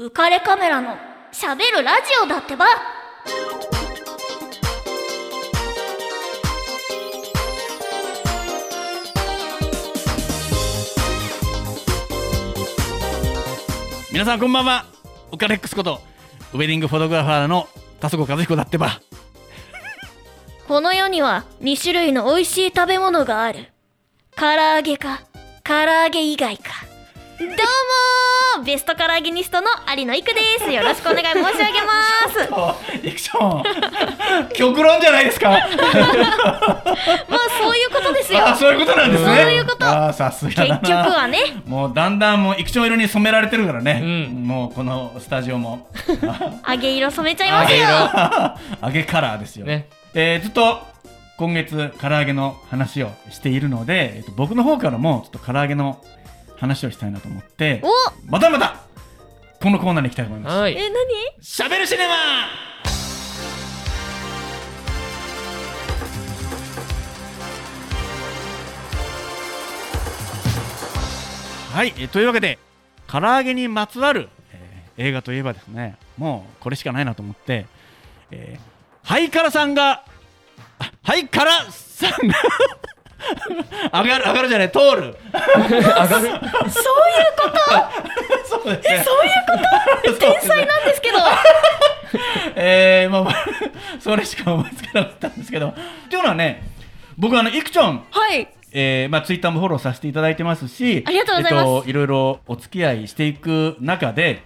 浮かれカメラのしゃべるラジオだってば。皆さんこんばんは。ウカレックスことウェディングフォトグラファーの田底和彦だってば。この世には2種類の美味しい食べ物がある。唐揚げか唐揚げ以外かどうもー。ベスト唐揚げニストの有野育です。よろしくお願い申し上げます。イクション極論じゃないですか。まあそういうことですよ。あそういうことなんですね。そういうこと。あさすがだな。結局はね。もうだんだんもうイクション色に染められてるからね、うん。もうこのスタジオも。揚げ色染めちゃいますよ。揚げカラーですよ、ね。えーずっと今月唐揚げの話をしているので、えっと、僕の方からもちょっと唐揚げの話をしたいなと思ってお！またまたこのコーナーに行きたいと思います。はい。え何？しゃべるシネマ！はい、えーというわけで唐揚げにまつわる、えー映画といえばですねもうこれしかないなと思って、えーハイカラさんがあハイカラさんが 上がる上がるじゃない通る。上がる？そういうこと？そうね。そういうこと？天才なんですけど。えー、まあまあそれしか思いつかなかったんですけど。っていうのはね僕あのイクチョンはい。えーまあ、ツイッターもフォローさせていただいてますしありがとうございます。えっと、いろいろお付き合いしていく中で、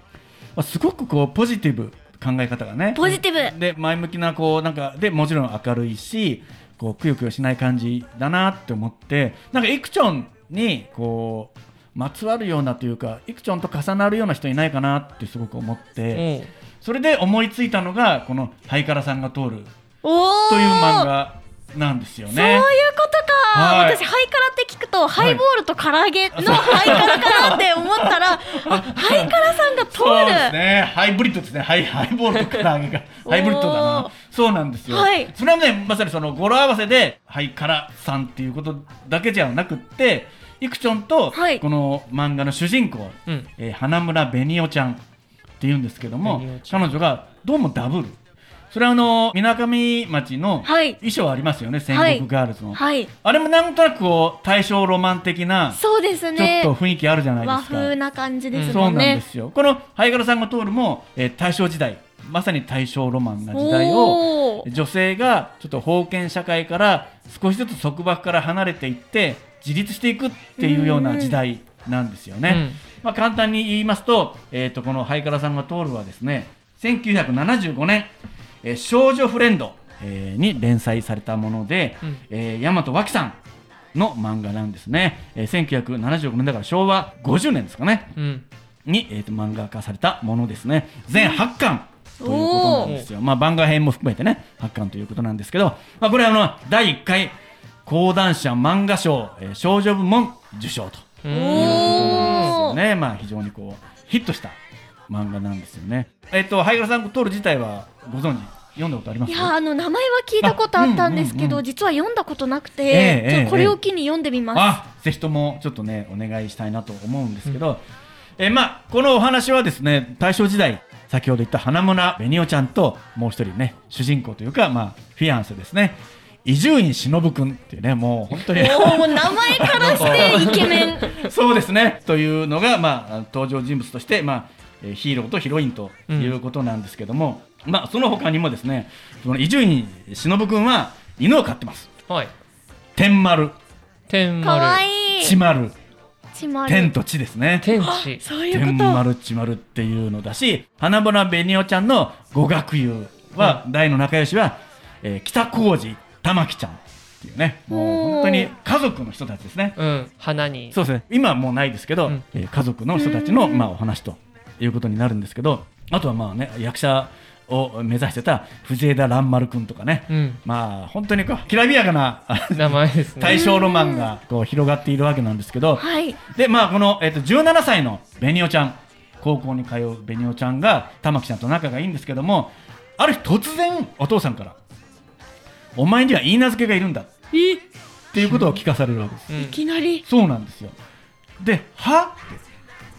まあ、すごくこうポジティブ考え方がね。ポジティブ。で前向きなこうなんかでもちろん明るいしこうくよくよしない感じだなって思ってなんかイクチョンにこうまつわるようなというかイクチョンと重なるような人いないかなってすごく思って、うん。それで思いついたのがこの「ハイカラさんが通る」という漫画なんですよね。そういうことか、はい私ハイカラって聞くと、ハイボールと唐揚げのハイカラかなって思ったら、あハイカラさんが通そうでする、ね。ハイブリッドですね。ハイハイボールと唐揚げがハイブリッドだな。そうなんですよ。はいそれはね、まさにその語呂合わせでハイカラさんっていうことだけじゃなくって、イクチョンとはいこの漫画の主人公、うんえー花村紅緒ちゃんっていうんですけども彼女がどうもダブル。それはあのみなかみ町のはい衣装ありますよね、戦はい国ガールズの。はい、あれもなんとなくこう大正ロマン的なそうですちょっねと、雰囲気あるじゃないで和すか。風な感じですそうなんもんね。ですよ。このハイガラさんが通るも、えー大正時代、まさに大正ロマンな時代を、女性がちょっと封建社会から少しずつ束縛から離れていって、自立していくっていうような時代なんですよね。まあ、簡単に言いますと、えー、とこのハイカラさんが通るはですね、1975年、えー少女フレンド、えーに連載されたもので、うん。えー大和脇さんの漫画なんですね。えー1975年だから昭和50年ですかね。うん。うんに、えー、と漫画化されたものですね。全8巻ということなんですよ、まあ、番外編も含めてね8巻ということなんですけど、まあ、これはあの第1回講談社漫画賞、えー少女部門受賞とういうことなんですよね。まあ非常にこうヒットした漫画なんですよね。えっ、とハイガラさんトール自体はご存知？読んだことあります？いやあの名前は聞いたことあったんですけど、あうんうんうん。実は読んだことなくて、ええちょっとこええ。れを機に読んでみます。あぜひともちょっとねお願いしたいなと思うんですけど、えーまあこのお話はですね大正時代先ほど言った花村紅緒ちゃんともう一人ね主人公というかまあフィアンセですね。伊集院忍君っていうねもう本当にもう名前からして イケメン。そうですね。というのがまあ登場人物としてまあえーヒーローとヒロインということなんですけども、まあその他にもですねその伊集院忍君は犬を飼ってます。はい。天丸。天かわ丸い。い。地丸ちまる。天と地ですね。天使そういう天こと。丸地丸っていうのだし花村紅緒ちゃんの語学友は、大の仲良しは、えー北浩二玉木ちゃんっていうね。もう本当に家族の人たちですね。うん花に。そうですね。今はもうないですけど、うん。えー家族の人たちの、うん。まあ、お話ということになるんですけどあとはまあね役者を目指してた藤枝蘭丸君とかね、うん。まあ本当にこうきらびやかな名前ですね。大正ロマンがこう広がっているわけなんですけど、はい。でまあこの、えっと17歳の紅緒ちゃん高校に通う紅緒ちゃんが玉木ちゃんと仲がいいんですけどもある日突然お父さんから「お前には言い名付けがいるんだ」っていうことを聞かされるわけです。うん。いきなり？そうなんですよ。では？って。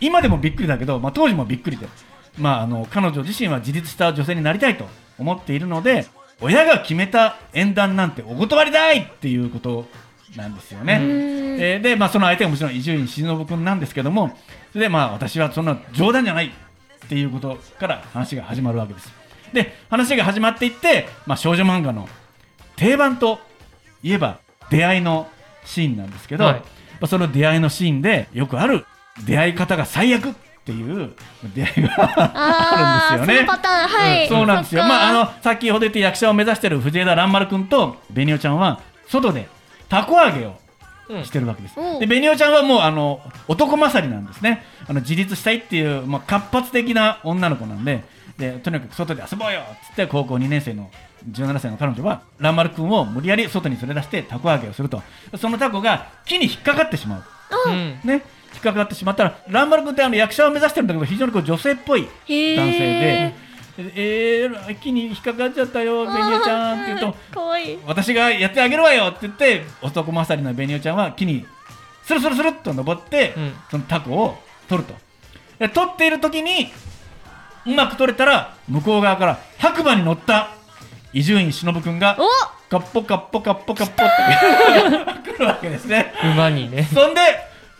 今でもびっくりだけど、まあ、当時もびっくりでまあ、あの彼女自身は自立した女性になりたいと思っているので親が決めた縁談なんてお断りだいっていうことなんですよね。えーで、まあ、その相手がもちろん伊集院忍君なんですけどもそれでまあ私はそんな冗談じゃないっていうことから話が始まるわけです。で話が始まっていって、まあ、少女漫画の定番といえば出会いのシーンなんですけど、はいまあその出会いのシーンでよくある出会い方が最悪っていう出会いがあるんですよね。そのパターンはい、そうなんですよ。まあ、あの、先ほど言って役者を目指している藤枝蘭丸君と、ベニオちゃんは、外で、たこ揚げをしてるわけです。うんで、ベニオちゃんはもう、あの、男勝りなんですね。あの、自立したいっていう、まあ、活発的な女の子なんで、で、とにかく外で遊ぼうよっつって、高校2年生の17歳の彼女は、蘭丸君を無理やり外に連れ出して、たこ揚げをすると。そのタコが木に引っかかってしまう。うんね。引っかかってしまったら、蘭丸君ってあの役者を目指してるんだけど、非常にこう女性っぽい男性で、えー、木に引っかかっちゃったよ、ベニオちゃんって言うと、いい。私がやってあげるわよって言って、男勝りのベニオちゃんは木にスルスルスルっと登って、うん。そのタコを取ると。で取っている時に、うまく取れたら、向こう側から白馬に乗った伊集院忍君が、おカッポカッポカッポカッポって 来るわけですね。馬にね。そんで、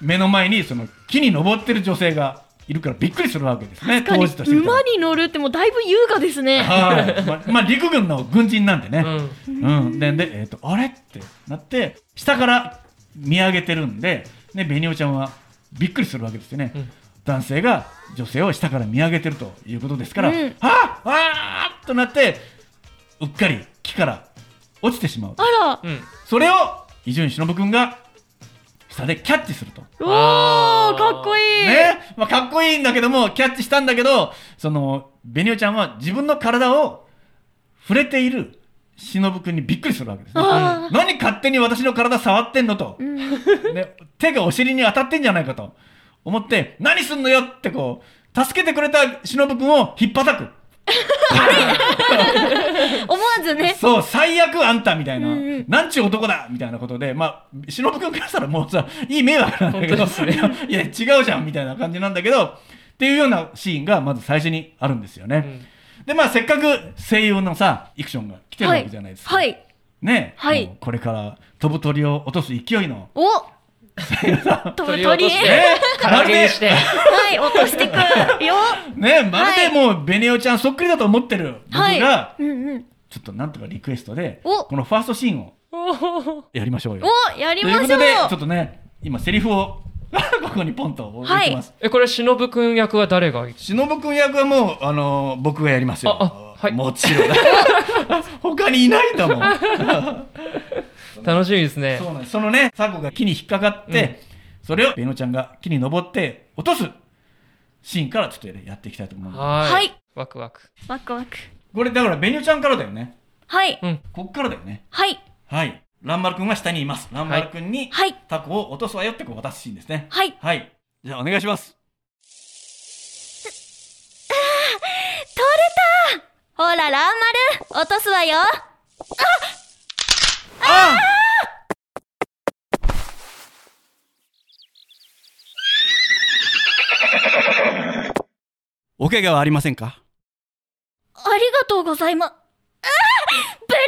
目の前にその木に登ってる女性がいるからびっくりするわけですね、当時として馬に乗るってもうだいぶ優雅ですね。はい、ままあ陸軍の軍人なんでね、うん。うん。でで、えー、とあれってなって下から見上げてるんで、ね、ベニオちゃんはびっくりするわけですよね、うん。男性が女性を下から見上げてるということですから、うん。ああわーっとなってうっかり木から落ちてしまうあらう。んそれを伊集院忍君が下でキャッチすると。おあーーかっこいい、ね、まあ、かっこいいんだけども、キャッチしたんだけど、その、ベニオちゃんは自分の体を触れている忍君にびっくりするわけですね。何勝手に私の体触ってんのと、うんね。手がお尻に当たってんじゃないかと思って、何すんのよってこう、助けてくれた忍君を引っ叩く。思わずね。そう、最悪あんたみたいな、うんうん。なんちゅう男だみたいなことで、まあ、忍君からしたらもうさ、いい迷惑なんだけど、本当です いや、いや違うじゃんみたいな感じなんだけど、っていうようなシーンがまず最初にあるんですよね。うん。で、まあ、せっかく声優のさ、イクションが来てるわけじゃないですか。はい。はい。ね。はい。これから飛ぶ鳥を落とす勢いの として。ね。唐揚げにして。はい落としてくよ。ねまるでもう、ベネオちゃんそっくりだと思ってる。僕はい。が、うんうん。ちょっとなんとかリクエストで、お。このファーストシーンをやりましょうよ。おやりましょう。ということで、ちょっとね、今、セリフをここにポンと置いてます。えこれ忍くん役は誰が忍君役はもう、あの僕がやりますよ。ああはい。もちろん。他にいないんだもん。楽しみですねそうなんです。そのね、サコが木に引っかかって、それをベノちゃんが木に登って落とすシーンからちょっとやっていきたいと思うんです。はいはいワクワクワクワクこれ、だからベニオちゃんからだよね。はいうんこっからだよね。はいはい。ランマル君は下にいます。ランマル君にはいタコを落とすわよってこう渡すシーンですね。はいはい。じゃあお願いします。取れたほらランマル落とすわよあお怪我はありませんか？ありがとうございま。あー無礼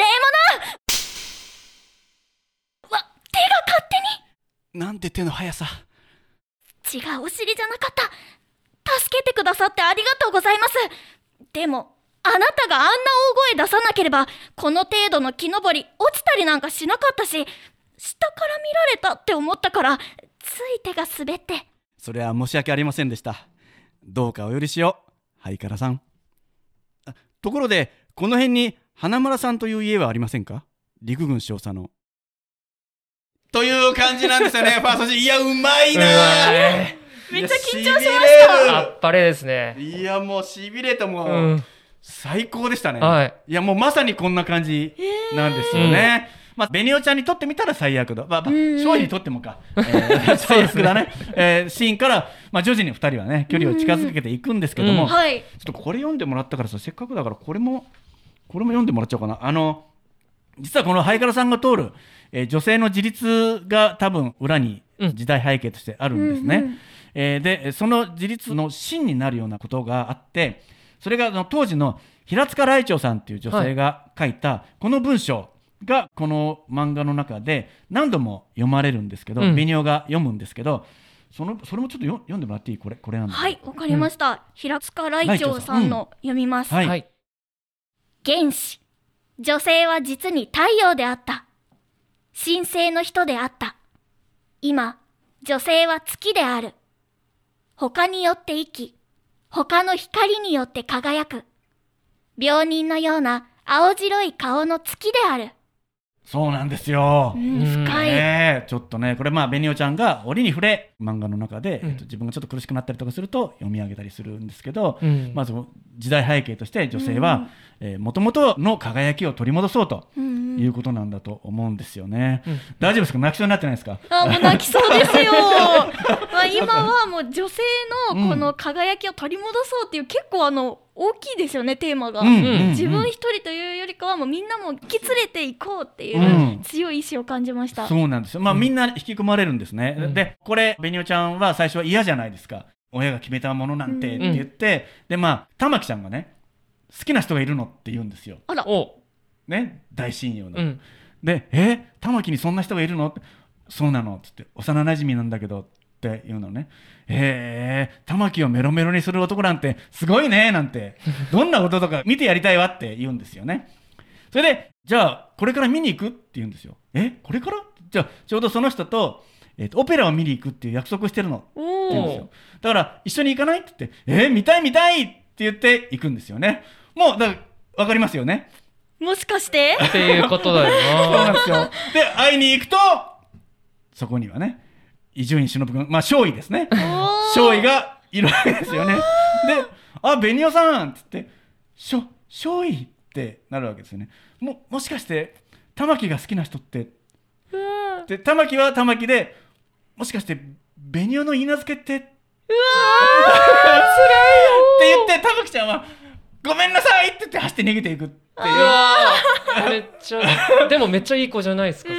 者。わ手が勝手なんて手の速さ。に違うお尻じゃなかった。助けてくださってありがとうございます。でもあなたがあんな大声出さなければこの程度の木登り落ちたりなんかしなかったし下から見られたって思ったからつい手が滑って。それは申し訳ありませんでした。どうかお許しを、ハイカラさん。あところで、この辺に花村さんという家はありませんか？陸軍少佐の。という感じなんですよね、ファーストシーン。いや、うまいなえめっちゃ緊張しましーあっぱれですね。いや、もうしびれたもう、うん最高でしたね。はい。いや、もうまさにこんな感じなんですよね。まあ、ベニオちゃんにとってみたら最悪だ。まあ、まあ、うん勝利にとってもか。えー 最悪だね。えーシーンから、まあ、徐々に二人はね、距離を近づけていくんですけども、うんちょはいっとこれ読んでもらったからさ、せっかくだからこれも、これも読んでもらっちゃおうかな。あの、実はこのハイカラさんが通る、えー女性の自立が多分裏にうん時代背景としてあるんですね。うんうんえーでその自立の芯になるようなことがあってそれがあの当時の平塚雷鳥さんっていう女性が書いたこの文章がこの漫画の中で何度も読まれるんですけど、うん。ベニオが読むんですけどそのそれもちょっとよ読んでもらっていい？これこれなんはいわかりました、平塚雷鳥さんの読みます、はい、はい。原始。女性は実に太陽であった。神聖の人であった。今女性は月である。他によって生き他の光によって輝く。病人のような青白い顔の月である、そうなんですよ。う。ん、うん。深い、ねえ。ちょっとねこれまあベニオちゃんが折に触れ漫画の中で、うん。えっと、自分がちょっと苦しくなったりとかすると読み上げたりするんですけど、うん。まず時代背景として女性はもともとの輝きを取り戻そうということなんだと思うんですよね。うん。大丈夫ですか？泣きそうになってないですか？あもう泣きそうですよ まあ 今はもう女性のこの輝きを取り戻そうっていう結構あの大きいですよねテーマが、うんうん自分一人というよりかはもうみんなも引き連れていこうっていううん。強い意志を感じました、そうなんですよ。まあ、うん。みんな引き込まれるんですね。うん。で、これ、ベニオちゃんは最初は嫌じゃないですか。親が決めたものなんてって言って、で、まあ、玉木ちゃんがね、好きな人がいるのって言うんですよ。あら。お。ね、大親友の。うん。で、え玉木にそんな人がいるの？ってそうなの？っつって、幼馴染なんだけどって言うのね。へえ、玉木をメロメロにする男なんてすごいねなんて、どんなこととか見てやりたいわって言うんですよね。それで、じゃあ、これから見に行くって言うんですよ。え、これから？じゃあ、ちょうどその人と、えっとオペラを見に行くっていう約束してるのっておお言うんですよ。だから、一緒に行かないって言って、えー見たい見たいって言って行くんですよね。もう、だから、わかりますよね。もしかして？っていうことだそうよな。なんですよ。で、会いに行くと、そこにはね、伊集院忍君、まあ、少尉ですね。少尉がいるわけですよね。で、あ、ベニオさんっつって、しょ、少尉ってなるわけですよね。も、もしかして、玉木が好きな人って、で、玉木は玉木で、もしかして、ベニオの言い名付けって、うわー、って言って、玉木ちゃんは、ごめんなさいって言って走って逃げていくっていうう。わーめっちゃ、でもめっちゃいい子じゃないですか。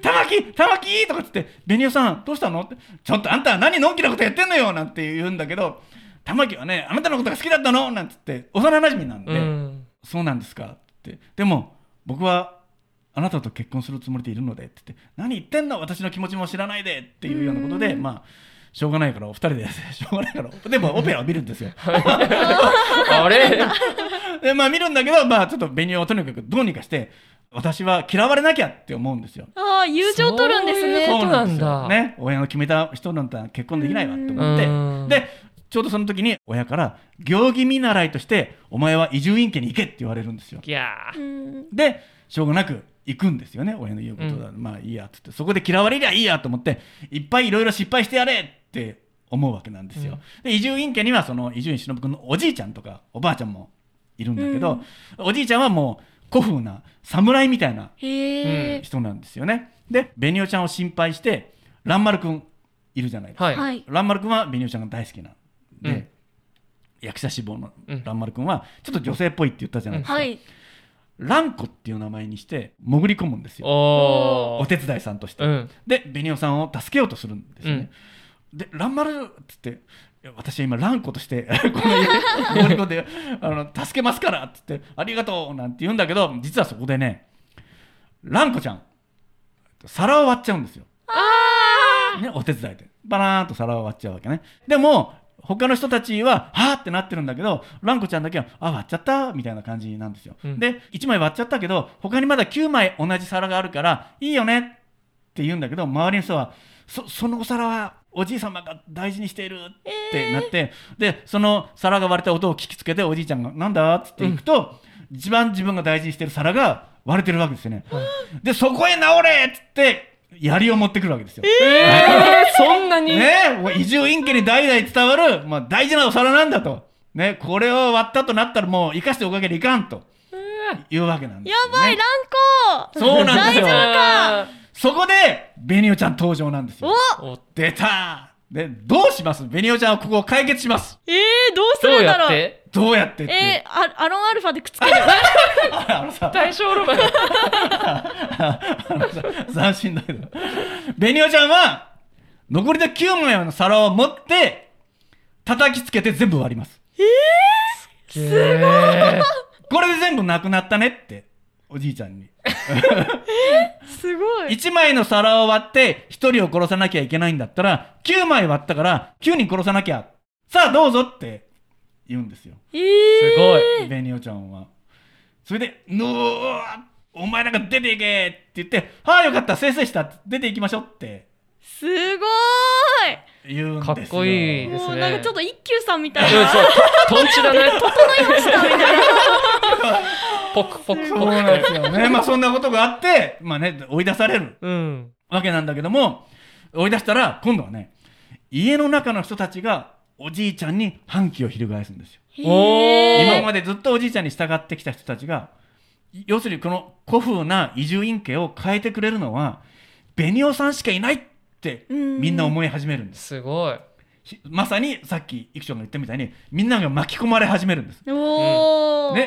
玉木玉木とかっつって「ベニオさんどうしたの?」って「ちょっとあんた何のんきなことやってんのよ」なんて言うんだけど玉木はね「あなたのことが好きだったの?」なんつって幼馴染なんで「うん。そうなんですか」ってでも僕はあなたと結婚するつもりでいるのでって言って「何言ってんの？私の気持ちも知らないで」っていうようなことでまあしょうがないからお二人で しょうがないからでもオペラを見るんですよ。あれ？でまあ見るんだけどまあちょっとベニオをとにかくどうにかして私は嫌われなきゃって思うんですよ。ああ友情取るんですそういうねことなんだ。ね、親の決めた人なんて結婚できないわって思っうん。てでちょうどその時に親から行儀見習いとしてお前は伊集院家に行けって言われるんですよ。いやでしょうがなく行くんですよね。親の言うことだ、まあいいやっつって。そこで嫌われりゃいいやと思っていっぱいいろいろ失敗してやれって思うわけなんですよ、で伊集院家にはその伊集院忍君のおじいちゃんとかおばあちゃんもいるんだけど、おじいちゃんはもう古風な侍みたいな人なんですよね。で、ベニオちゃんを心配して、蘭丸くんいるじゃないですか。蘭丸くんはベニオちゃんが大好きなんで、うん役者志望のうん蘭丸くんは、ちょっと女性っぽいって言ったじゃないですか。はい蘭子っていう名前にして、潜り込むんですよ。お手伝いさんとして。うん。で、ベニオさんを助けようとするんですよね。で、蘭丸っつって、いや私は今、蘭子として、この家に潜り込んで、あの、助けますからっつって、ありがとうなんて言うんだけど、実はそこでね、蘭子ちゃん、皿を割っちゃうんですよ。ね、お手伝いで。バラーンと皿を割っちゃうわけね。でも、他の人たちは、はーってなってるんだけど、蘭子ちゃんだけは、あ、割っちゃったみたいな感じなんですよ。うんで、1枚割っちゃったけど、他にまだ9枚同じ皿があるから、いいよねって言うんだけど、周りの人は、そそのお皿はおじい様が大事にしている。ってなって、で、その皿が割れた音を聞きつけて、おじいちゃんが、なんだ？っつって行くと、一番自分が大事にしてる皿が割れてるわけですよね。で、そこへ直れっつって、槍を持ってくるわけですよ。えー、そんなに？ね移住院家に代々伝わる、まあ、大事なお皿なんだと。ね、これを割ったとなったらもう生かしておかげにいかんというわけなんですね。ばいランコそうなんですよ大丈夫か？そこで、ベニオちゃん登場なんですよ。おお出たで、どうします？ベニオちゃんはここを解決します。えー、どうするんだろう？やって？どうやってって。えー、アアロンアルファでくっつける？あのさ、大正ロマン。斬新だけど。ベニオちゃんは、残りの9枚の皿を持って叩きつけて全部割りますすごい全部なくなったねっておじいちゃんに。すごい。1枚の皿を割って1人を殺さなきゃいけないんだったら9枚割ったから9人殺さなきゃ。さあどうぞって言うんですよ。えー、すごい。ベニオちゃんは。それで「ぬーお前なんか出ていけ!」って言って「はあよかったせいせいした出ていきましょう」って。すご言うんですよ。かっこいいいですね。もうなんかちょっと一休さんみたいな。うんそうとんちだね 整いましたみたいな。ポクポク。ポそうですクよね。まあそんなことがあってまあね追い出されるうん。わけなんだけども追い出したら今度はね家の中の人たちがおじいちゃんに反旗を翻すんですよ。おー。今までずっとおじいちゃんに従ってきた人たちが要するにこの古風な移住院家を変えてくれるのはベニオさんしかいないってうん。みんな思い始めるんです。すごい。しまさにさっきイクチョンが言ったみたいにみんなが巻き込まれ始めるんです、ね、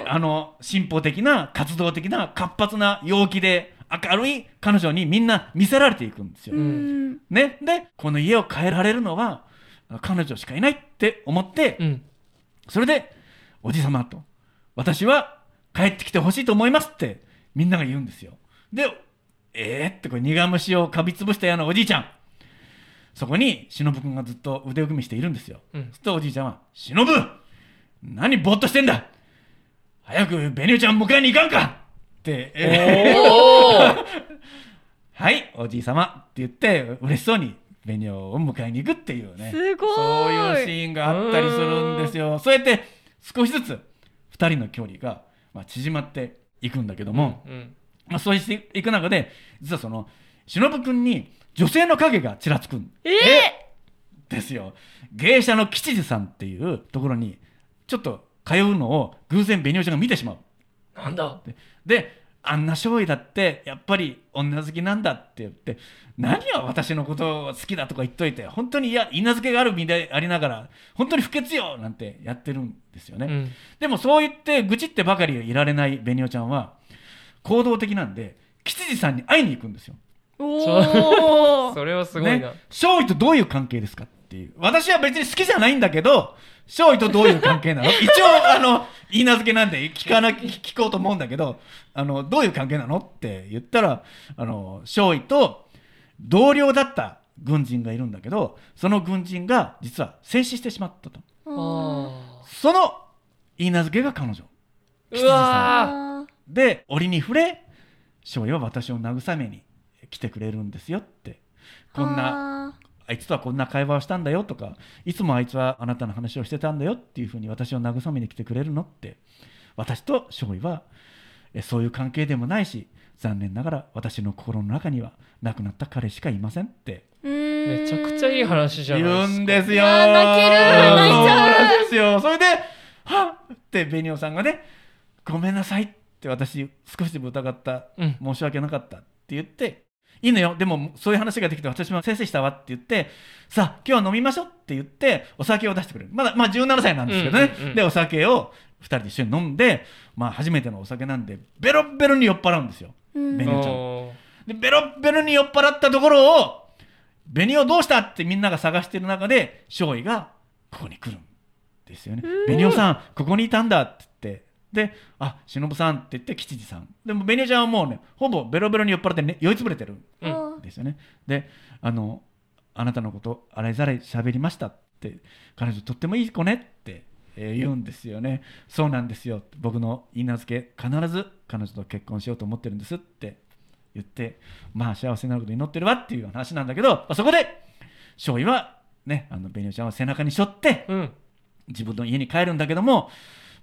あの進歩的な活動的な活発な陽気で明るい彼女にみんな見せられていくんですよ、うん。ね、でこの家を変えられるのは彼女しかいないって思って、うん。それで「おじさま」と「私は帰ってきてほしいと思います」ってみんなが言うんですよ。で「えー?」ってこれ苦虫をかびつぶしたようなおじいちゃんそこに忍君がずっと腕を組みしているんですよ、うん。するとおじいちゃんは「忍何ぼーっとしてんだ!早くベニオちゃん迎えに行かんか!」って、えー! はいおじいさまって言って嬉しそうにベニオを迎えに行くっていうね。すごい。そういうシーンがあったりするんですよ。そうやって少しずつ2人の距離が、まあ、縮まっていくんだけども、うん。まあ、そうしていく中で実はその忍君に女性の影がちらつくんえー、ですよ。芸者の吉次さんっていうところにちょっと通うのを偶然ベニオちゃんが見てしまう。なんだ？でであんな少尉だってやっぱり女好きなんだって言って何が私のことを好きだとか言っといて本当にいや稲付けがある身でありながら本当に不潔よなんてやってるんですよね、うん。でもそう言って愚痴ってばかりいられないベニオちゃんは行動的なんで吉次さんに会いに行くんですよおおそれはすごいな。ね、少尉とどういう関係ですかっていう。私は別に好きじゃないんだけど少尉とどういう関係なの？一応あの言い名付けなんで聞かな聞こうと思うんだけどあのどういう関係なのって言ったらあの少尉と同僚だった軍人がいるんだけどその軍人が実は戦死してしまったと。あその言い名付けが彼女。ー。うわあで折に触れ少尉は私を慰めに来てくれるんですよって。こんななあいつとはこんな会話をしたんだよとかいつもあいつはあなたの話をしてたんだよっていうふうに私を慰めに来てくれるのって私と少尉はえそういう関係でもないし残念ながら私の心の中には亡くなった彼しかいませんって。ーめちゃくちゃいい話じゃない言ですか。うんですよ。いやー泣ける。泣いちゃうですよ。それで、はっ！ってベニオさんがね、ごめんなさいって私少しでも疑った、うん。申し訳なかったって言って、いいのよ、でもそういう話ができて私も先生したわって言って、さあ、今日は飲みましょうって言って、お酒を出してくれる。まだ、まあ17歳なんですけどね。うんうんうんで、お酒を2人で一緒に飲んで、まあ初めてのお酒なんで、ベロッベロに酔っ払うんですよ。うんベニオちゃんでベロッベロに酔っ払ったところをベニオどうしたってみんなが探してる中で少尉がここに来るんですよね。ベニオさんここにいたんだってで「あ忍さん」って言って吉次さん。でもベニオちゃんはもうねほぼベロベロに酔っ払って、ね、酔いつぶれてるんうん。ですよね。であの「あなたのこと洗いざらい喋りました」って彼女とってもいい子ねって、えー言うんですよね。そうなんですよ。僕の言い名付け必ず彼女と結婚しようと思ってるんですって言ってまあ幸せになることを祈ってるわっていう話なんだけど、まあそこで少尉はねあのベニオちゃんを背中に背負ってうん。自分の家に帰るんだけども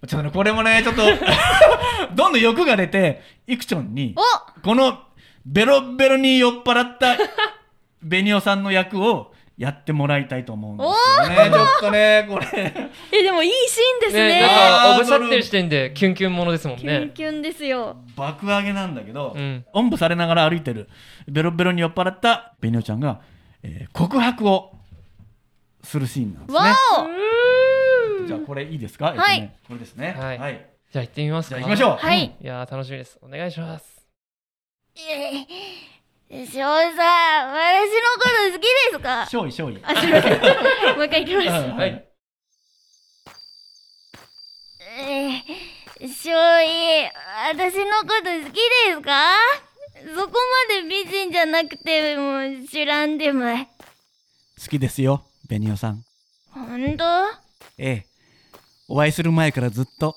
ちょっとねこれもねちょっと どんどん欲が出てイクチョンにお！このベロベロに酔っ払った ベニオさんの役をやってもらいたいと思うんですよね。ちょっとね、これ。えでもいいシーンですね。ねなんかおぶさってる時点でキュンキュンものですもんキュンねキュンですよ。爆上げなんだけど、うん。おんぶされながら歩いてるベロベロに酔っ払ったベニオちゃんが、えー告白をするシーンなんですわね。おじゃあこれいいですか、はい。えっとね、これですね。はい。はい。じゃあ行ってみますか。じゃあ行きましょう。はい。いやー楽しみです。お願いします。翔さん、私のこと好きですか？勝利勝利。あ、すみません。もう一回いきます。うんはい。えー、しょい、私のこと好きですか？そこまで美人じゃなくても知らんでも。好きですよベニオさん。ほんとええお会いする前からずっと。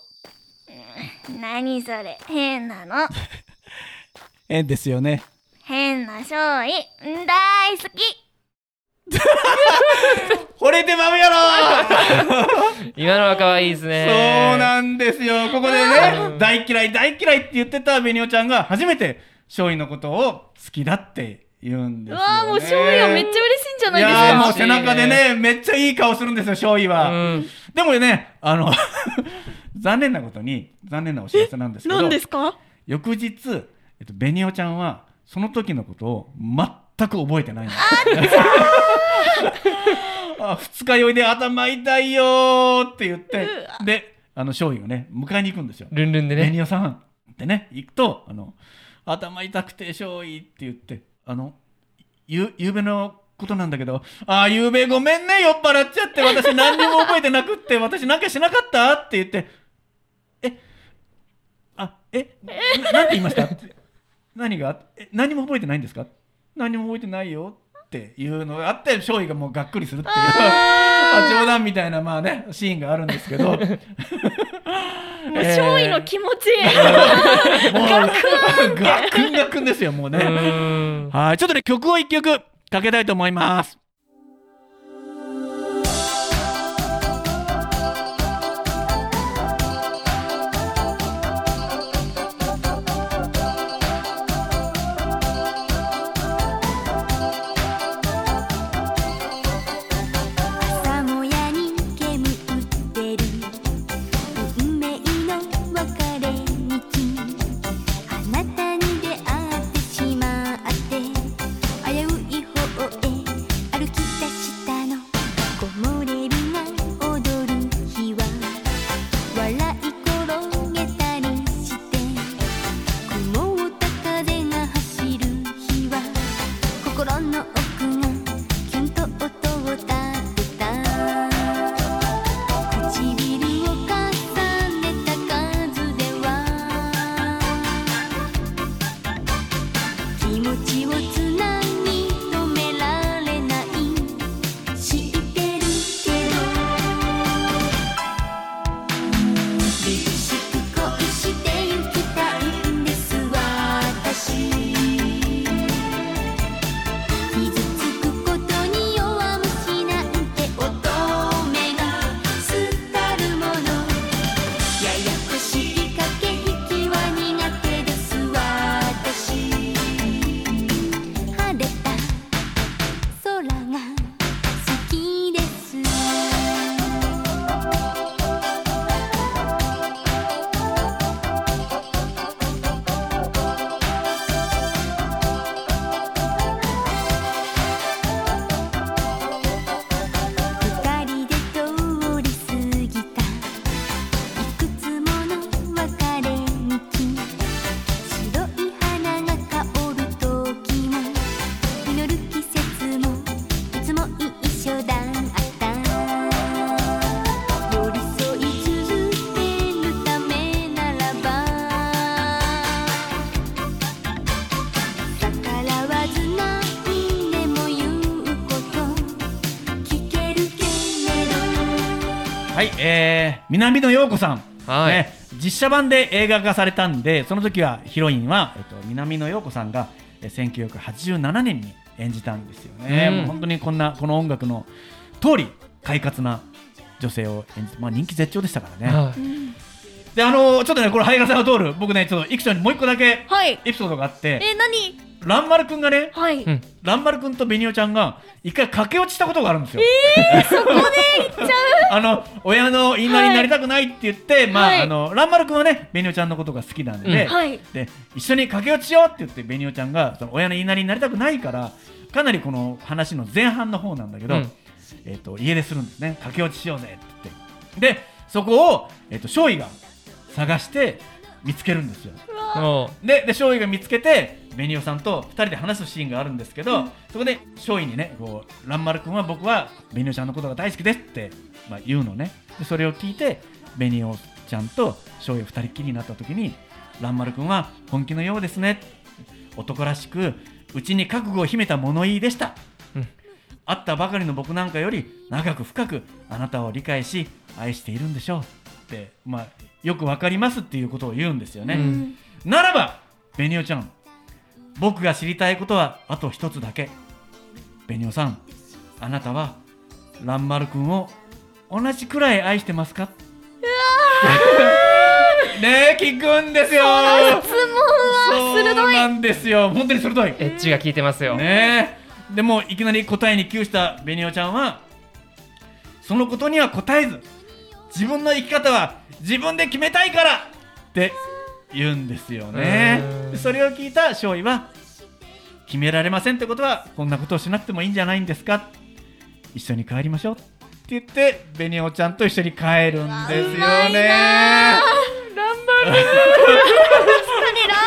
何それ、変なの。ええですよね。変なしょい、大好き。惚れてまうやろ。今のは可愛いですそうねなんですよ。ここでね大嫌い大嫌いって言ってたベニオちゃんが初めて勝利のことを好きだって言うんですよ、ね、うわーもうしょいはめっちゃ嬉しいんじゃないいですか。もう背中でねめっちゃいい顔するんですよ勝利は、うんでもねあの 残念なことに残念なお知らせなんですけど何ですか？翌日、えっと、ベニオちゃんはその時のことを全く覚えてないんです。あ 二日酔いで頭痛いよーって言ってであの勝利がね迎えに行くんですよ。ルンルンでね。ベニオさんってね行くとあの頭痛くて勝利って言ってあのゆゆうべのことなんだけどああゆうべごめんね酔っ払っちゃって私何にも覚えてなくって 私なんかしなかったって言ってえあえななんて言いました？何が？え何も覚えてないんですか？何も覚えてないよっていうのがあって勝利がもうがっくりするっていうまあ 冗談みたいなまあねシーンがあるんですけど。もう勝利の気持ち。もうガクン。ガクンですよもううねはいちょっとね曲を一曲かけたいと思います。南野陽子さん、はい。ね、実写版で映画化されたんでその時はヒロインは、えっと、南野陽子さんがえー1987年に演じたんですよね、うん。もう本当にこんなこの音楽の通り快活な女性を演じまあ、人気絶頂でしたからね、はいであのーちょっとねこれハイガさんが通る僕ねちょっとイクションにもう一個だけはい。エピソードがあってえ、何？ランマルくんがねはい。うんランマルくんとベニオちゃんが一回駆け落ちしたことがあるんですよ。あの親の言いなりになりたくないって言って、まあ、はいあのランマルくんはねベニオちゃんのことが好きなんで,ね、うんはい。で一緒に駆け落ちしようって言ってベニオちゃんがその親の言いなりになりたくないからかなりこの話の前半の方なんだけど、うんえっと家出するんですね駆け落ちしようぜって言ってでそこを、えっと勝利が探して見つけるんですよ。もでで勝利が見つけて紅尾さんと2人で話すシーンがあるんですけど、そこで少尉にねこう蘭丸君は僕は紅尾ちゃんのことが大好きですって、まあ、言うのね。でそれを聞いて紅尾ちゃんと少尉2人っきりになった時に蘭丸君は本気のようですね。男らしくうちに覚悟を秘めた物言いでした、うん。会ったばかりの僕なんかより長く深くあなたを理解し愛しているんでしょう。って、まあ、よくわかりますっていうことを言うんですよね、うん。ならば紅尾ちゃん僕が知りたいことはあと一つだけ。紅尾さんあなたは蘭丸君を同じくらい愛してますか？ねえ聞くんですよ。質問は鋭いなんですよ。本当に鋭い。エッジが効いてますよ、ね。えでもいきなり答えに窮した紅尾ちゃんはそのことには答えず自分の生き方は自分で決めたいからって言うんですよね。それを聞いた少尉は決められませんってことはこんなことをしなくてもいいんじゃないんですか。一緒に帰りましょうって言って紅尾ちゃんと一緒に帰るんですよね。な。確かに蘭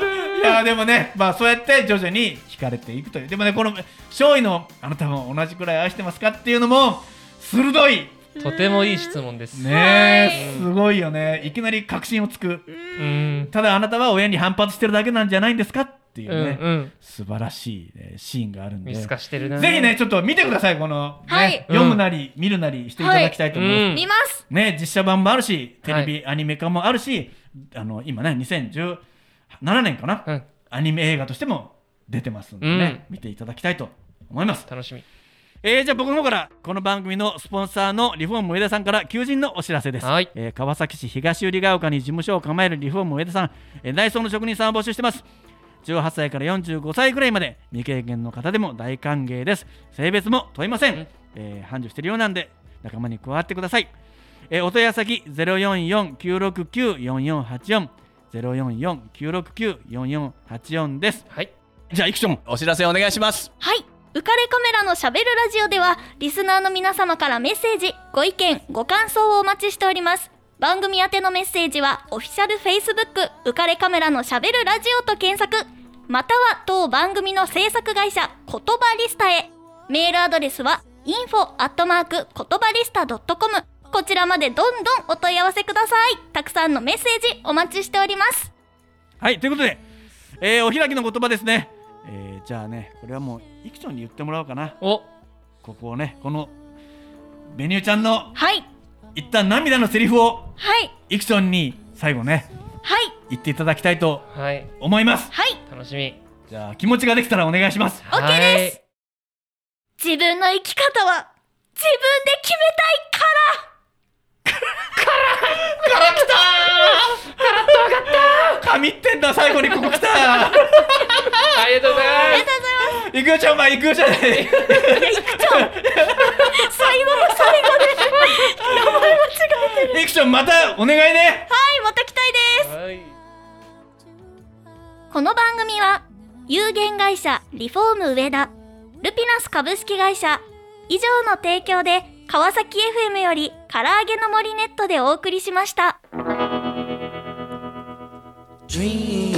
丸いやでもね、まあ、そうやって徐々に惹かれていくという。でもねこの勝尉のあなたも同じくらい愛してますかっていうのも鋭いとてもいい質問です、ねえすごいよね。いきなり確信をつく。うん。ただあなたは親に反発してるだけなんじゃないんですかっていううんね、うん。素晴らしい、ね、シーンがあるんで。見透かしてるな。ぜひねちょっと見てくださいこの、ねはい。読むなり、見るなりしていただきたいと思います、うん見ます。ね、実写版もあるしテレビアニメ化もあるし、あの今ね2017年かな、うん。アニメ映画としても出てますんでね、見ていただきたいと思います、楽しみえー、じゃあ僕の方からこの番組のスポンサーのリフォーム上田さんから求人のお知らせです、はい。えー川崎市東百合ヶ丘に事務所を構えるリフォーム上田さん、えー内装の職人さんを募集してます。18歳から45歳くらいまで未経験の方でも大歓迎です。性別も問いません、うん。えー繁盛してるようなんで仲間に加わってください、えーお問い合わせ先044-969-4484 044-969-4484です。はい。じゃあイクションお知らせお願いします。はい浮かれカメラのしゃべるラジオではリスナーの皆様からメッセージご意見ご感想をお待ちしております。番組宛てのメッセージはオフィシャル Facebook 浮かれカメラのしゃべるラジオと検索。または当番組の制作会社言葉リスタへ。メールアドレスは info アットマーク言葉リスタ .com こちらまでどんどんお問い合わせください。たくさんのメッセージお待ちしております。はいということで、えーお開きの言葉ですね、えーじゃあねこれはもうイクションに言ってもらおうかな。お。ここをねこのベニューちゃんのはい。一旦涙のセリフをはい。イクションに最後ねはい。言っていただきたいとはい。思います。はい。楽しみ。じゃあ気持ちができたらお願いします。OK です。自分の生き方は自分で決めたいから神ってんだ最後にここ来たありがとうございます行くよちゃんお前行くよじゃない最後の最後で名前間違えてるイクションまたお願いねはいまた来たいですはいこの番組は有限会社リフォーム上田ルピナス株式会社以上の提供で川崎 FM より唐揚げの森ネットでお送りしました。Dream,